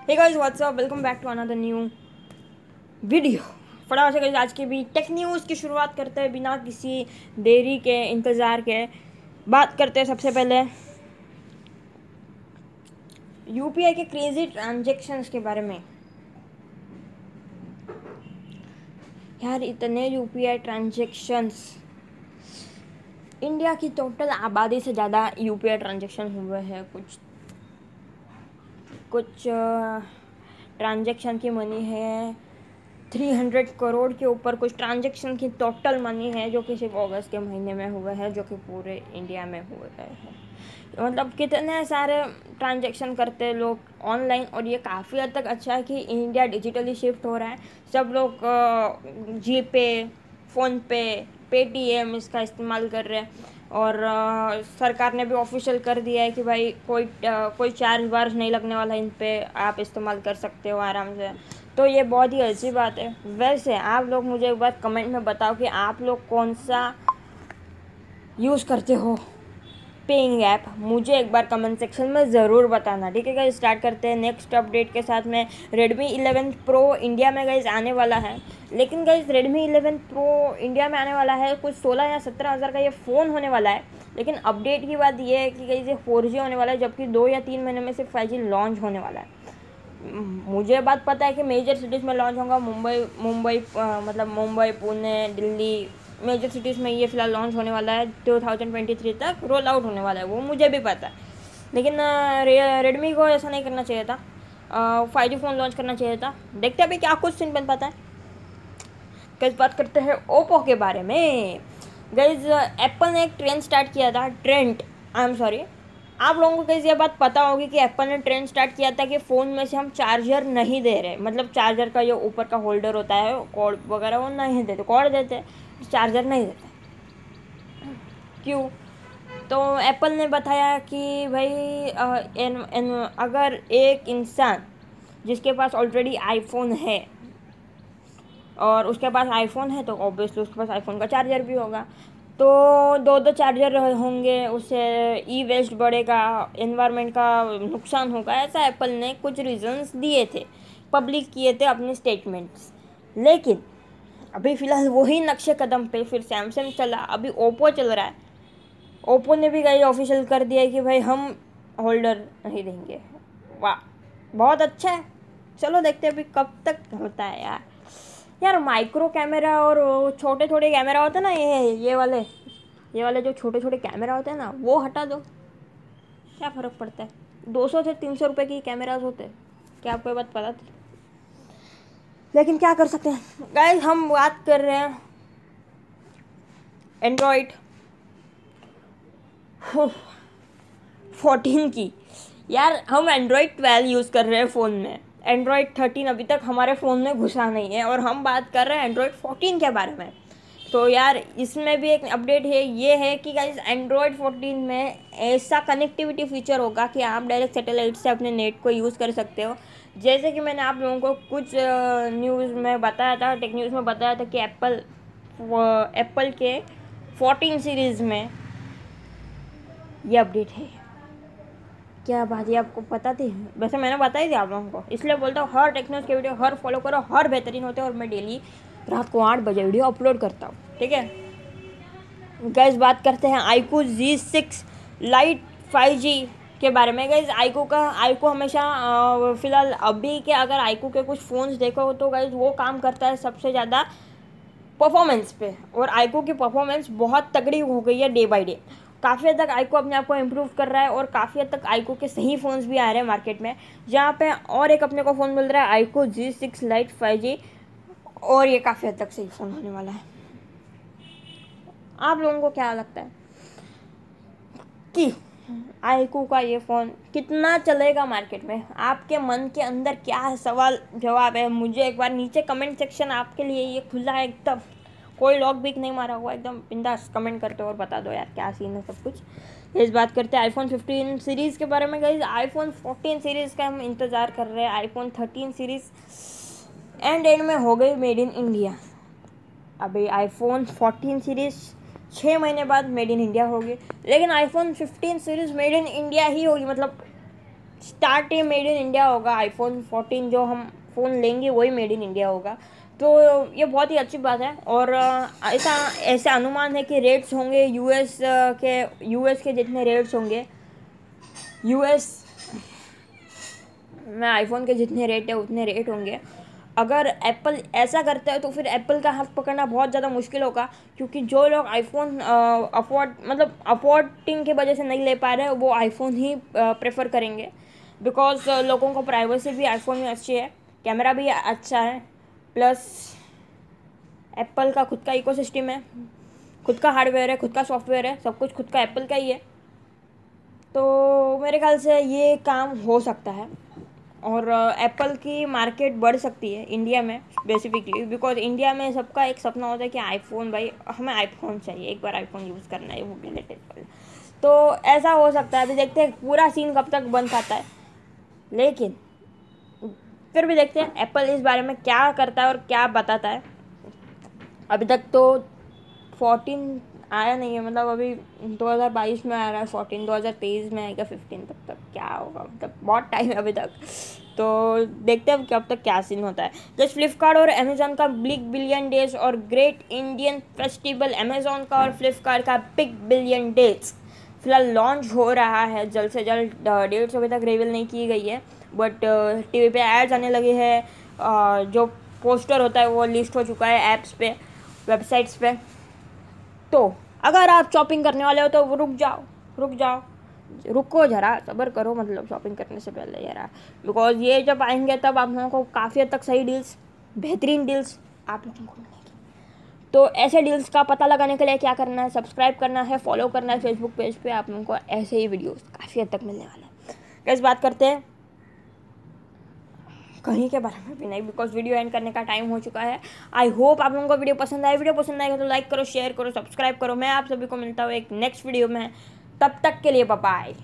Hey guys what's up welcome back to another new video फटाफट से guys, आज की भी टेक न्यूज़ की शुरुआत करते हैं बिना किसी देरी के इंतज़ार के। बात करते हैं सबसे पहले यूपीआई के क्रेजी ट्रांजेक्शन्स के बारे में। यार इतने यूपीआई ट्रांजेक्शन्स इंडिया की टोटल आबादी से ज़्यादा यूपीआई ट्रांजेक्शन हुए हैं कुछ कुछ ट्रांजेक्शन की मनी है। थ्री हंड्रेड करोड़ के ऊपर कुछ ट्रांजेक्शन की टोटल मनी है, जो कि सिर्फ़ अगस्त के महीने में हुए हैं, जो कि पूरे इंडिया में हुए हैं। मतलब कितने सारे ट्रांजेक्शन करते लोग ऑनलाइन, और ये काफ़ी हद तक अच्छा है कि इंडिया डिजिटली शिफ्ट हो रहा है। सब लोग जी पे फ़ोनपे पेटीएम इसका इस्तेमाल कर रहे हैं। और आ, सरकार ने भी ऑफिशियल कर दिया है कि भाई कोई आ, कोई चार्ज वार्ज नहीं लगने वाला इन पर आप इस्तेमाल कर सकते हो आराम से। तो ये बहुत ही अच्छी बात है। वैसे आप लोग मुझे एक बार कमेंट में बताओ कि आप लोग कौन सा यूज़ करते हो? पेइंग ऐप, मुझे एक बार कमेंट सेक्शन में ज़रूर बताना, ठीक है गाइज़ स्टार्ट करते हैं नेक्स्ट अपडेट के साथ में। रेडमी 11 प्रो इंडिया में गाइज़ आने वाला है। लेकिन गाइज़ रेडमी 11 प्रो इंडिया में आने वाला है, कुछ 16 या सत्रह हज़ार का ये फ़ोन होने वाला है। लेकिन अपडेट की बात ये है कि गाइज़ ये फोर होने वाला है, जबकि दो या तीन महीने में सिर्फ़ फाइव लॉन्च होने वाला है। मुझे बात पता है कि मेजर सिटीज़ में लॉन्च होगा, मुंबई मुंबई मतलब मुंबई, पुणे, दिल्ली मेजर सिटीज़ में ये फ़िलहाल लॉन्च होने वाला है 2023 तक रोल आउट होने वाला है वो, मुझे भी पता है। लेकिन रेडमी को ऐसा नहीं करना चाहिए था। फाइव जी फ़ोन लॉन्च करना चाहिए था। देखते अभी क्या कुछ सीन बन पाता है। कैसे बात करते हैं ओप्पो के बारे में। गैज एप्पल ने एक ट्रेंड स्टार्ट किया था ट्रेंड आई एम सॉरी आप लोगों को कैसे ये बात पता होगी कि एप्पल ने ट्रेंड स्टार्ट किया था कि फ़ोन में से हम चार्जर नहीं दे रहे। मतलब चार्जर का जो ऊपर का होल्डर होता है कॉर्ड वगैरह वो नहीं देते कॉर्ड देते चार्जर नहीं देते। क्यों? तो एप्पल ने बताया कि भाई इन, इन, अगर एक इंसान जिसके पास ऑलरेडी आईफोन है और उसके पास आईफोन है तो ऑब्वियसली उसके पास आईफोन का चार्जर भी होगा। तो दो दो चार्जर होंगे उससे ई वेस्ट बढ़ेगा इन्वायरमेंट का नुकसान होगा ऐसा एप्पल ने कुछ रीजंस दिए थे। पब्लिक किए थे अपने स्टेटमेंट्स लेकिन अभी फ़िलहाल वही नक्शे कदम पे फिर सैमसंग चला। अभी ओप्पो चल रहा है। ओप्पो ने भी कहीं ऑफिशियल कर दिया है कि भाई हम होल्डर नहीं देंगे। वाह, बहुत अच्छा है। चलो देखते हैं अभी कब तक होता है यार। यार माइक्रो कैमरा और छोटे छोटे कैमरा होते हैं ना, ये ये वाले ये वाले जो छोटे छोटे कैमरा होते हैं ना, वो हटा दो। क्या फ़र्क पड़ता है? दो सौ से तीन सौ रुपये की कैमराज होते क्या आपको बात पता थी? लेकिन क्या कर सकते हैं? गाइस हम बात कर रहे हैं एंड्रॉयड फोर्टीन की। यार, हम एंड्रॉयड ट्वेल्व यूज़ कर रहे हैं फ़ोन में। एंड्रॉयड थर्टीन अभी तक हमारे फ़ोन में घुसा नहीं है और हम बात कर रहे हैं एंड्रॉयड फोर्टीन के बारे में। तो यार, इसमें भी एक अपडेट है, ये है कि गाइज़ एंड्रॉयड फोर्टीन में ऐसा कनेक्टिविटी फीचर होगा कि आप डायरेक्ट सैटेलाइट से अपने नेट को यूज़ कर सकते हो। जैसे कि मैंने आप लोगों को कुछ न्यूज़ में बताया था टेक न्यूज़ में बताया था कि एप्पल एप्पल के फोर्टीन सीरीज़ में ये अपडेट है। क्या बात है, आपको पता थी? वैसे मैंने बताई थी आप लोगों को। इसलिए बोलता हूँ, हर टेक्नोलॉजी के वीडियो हर फॉलो करो, हर बेहतरीन होते हैं और मैं डेली रात को आठ बजे वीडियो अपलोड करता हूँ, ठीक है? गैस बात करते हैं iQOO Z six lite five G के बारे में। गैस आईकू का आईकू हमेशा फ़िलहाल अभी के अगर आईकू के कुछ फ़ोन्स देखो तो गैस वो काम करता है सबसे ज़्यादा परफॉर्मेंस पे। और आईकू की परफॉर्मेंस बहुत तगड़ी हो गई है डे बाई डे काफ़ी हद तक आईको अपने आप को इम्प्रूव कर रहा है और काफ़ी हद तक आईको के सही फ़ोन्स भी आ रहे हैं मार्केट में। जहाँ पे और एक अपने को फ़ोन मिल रहा है iQOO Z six lite five G और ये काफ़ी हद तक सही फ़ोन होने वाला है। आप लोगों को क्या लगता है कि आईकू का ये फ़ोन कितना चलेगा मार्केट में? आपके मन के अंदर क्या सवाल जवाब है? मुझे एक बार नीचे कमेंट सेक्शन आपके लिए ये खुला है एकदम। कोई लॉक बिक नहीं मारा हुआ, एकदम बिंदास कमेंट करते हो और बता दो यार क्या सीन है सब कुछ। इस बात करते हैं आईफोन 15 सीरीज़ के बारे में गई आईफोन 14 सीरीज़ का हम इंतज़ार कर रहे हैं आईफोन 13 सीरीज़ एंड एंड में हो गई मेड इन इंडिया अभी आईफोन 14 सीरीज़ छः महीने बाद मेड इन इंडिया होगी। लेकिन iPhone 15 series made in India ही होगी। मतलब स्टार्ट ही मेड इन इंडिया होगा। आईफोन 14 जो हम फ़ोन लेंगे, वही मेड इन इंडिया होगा। तो ये बहुत ही अच्छी बात है। और ऐसा ऐसा अनुमान है कि रेट्स होंगे यूएस के यूएस के जितने रेट्स होंगे। यूएस में आईफोन के जितने रेट है, उतने रेट होंगे। अगर एप्पल ऐसा करता है तो फिर एप्पल का हाथ पकड़ना बहुत ज़्यादा मुश्किल होगा, क्योंकि जो लोग आईफोन अफोर्ड मतलब अफोर्डिंग की वजह से नहीं ले पा रहे वो आईफोन ही प्रेफर करेंगे। बिकॉज़ लोगों को प्राइवेसी भी आईफोन में अच्छी है कैमरा भी अच्छा है प्लस एप्पल का खुद का इकोसिस्टम है, खुद का हार्डवेयर है, खुद का सॉफ्टवेयर है, सब कुछ खुद का एप्पल का ही है। तो मेरे ख्याल से ये काम हो सकता है। और एप्पल की मार्केट बढ़ सकती है इंडिया में स्पेसिफिकली बिकॉज़ इंडिया में सबका एक सपना होता है कि आईफोन भाई, हमें आईफोन चाहिए, एक बार आईफोन यूज़ करना है, वो भी लेटेस्ट तो ऐसा हो सकता है, अभी देखते हैं, पूरा सीन कब तक बन पाता है। लेकिन, फिर भी देखते हैं एप्पल इस बारे में क्या करता है और क्या बताता है। अभी तक तो फोर्टीन आया नहीं है। मतलब अभी 2022 में आ रहा है फोर्टीन 2023 में आएगा फिफ्टीन तक तक क्या होगा? मतलब बहुत टाइम है अभी तक। तो देखते हैं कब तक क्या सीन होता है। जस्ट फ्लिपकार्ट और अमेजोन का बिग बिलियन डेज़ और ग्रेट इंडियन फेस्टिवल अमेजोन का और फ्लिपकार्ट का बिग बिलियन डेज़ फ़िलहाल लॉन्च हो रहा है, जल्द से जल्द डेट्स अभी तक रिवील नहीं की गई है। बट टीवी पे एड्स आने लगे हैं जो पोस्टर होता है वो लिस्ट हो चुका है ऐप्स पे वेबसाइट्स पे। तो अगर आप शॉपिंग करने वाले हो तो रुक जाओ रुक जाओ। रुको जरा, सबर करो मतलब शॉपिंग करने से पहले जरा। बिकॉज़ ये जब आएँगे तब आप लोगों को काफ़ी हद तक सही डील्स बेहतरीन डील्स आप लोगों को मिलेगी। तो ऐसे डील्स का पता लगाने के लिए क्या करना है सब्सक्राइब करना है फॉलो करना है फेसबुक पेज पे, आप लोगों को ऐसे ही वीडियोस काफ़ी हद तक मिलने वाले हैं। कैसे बात करते हैं। कहीं के बारे में भी नहीं बिकॉज़ वीडियो एंड करने का टाइम हो चुका है। आई होप आप लोगों को वीडियो पसंद आए। वीडियो पसंद आएगा तो लाइक करो शेयर करो सब्सक्राइब करो। मैं आप सभी को मिलता हूँ एक नेक्स्ट वीडियो में। तब तक के लिए बाय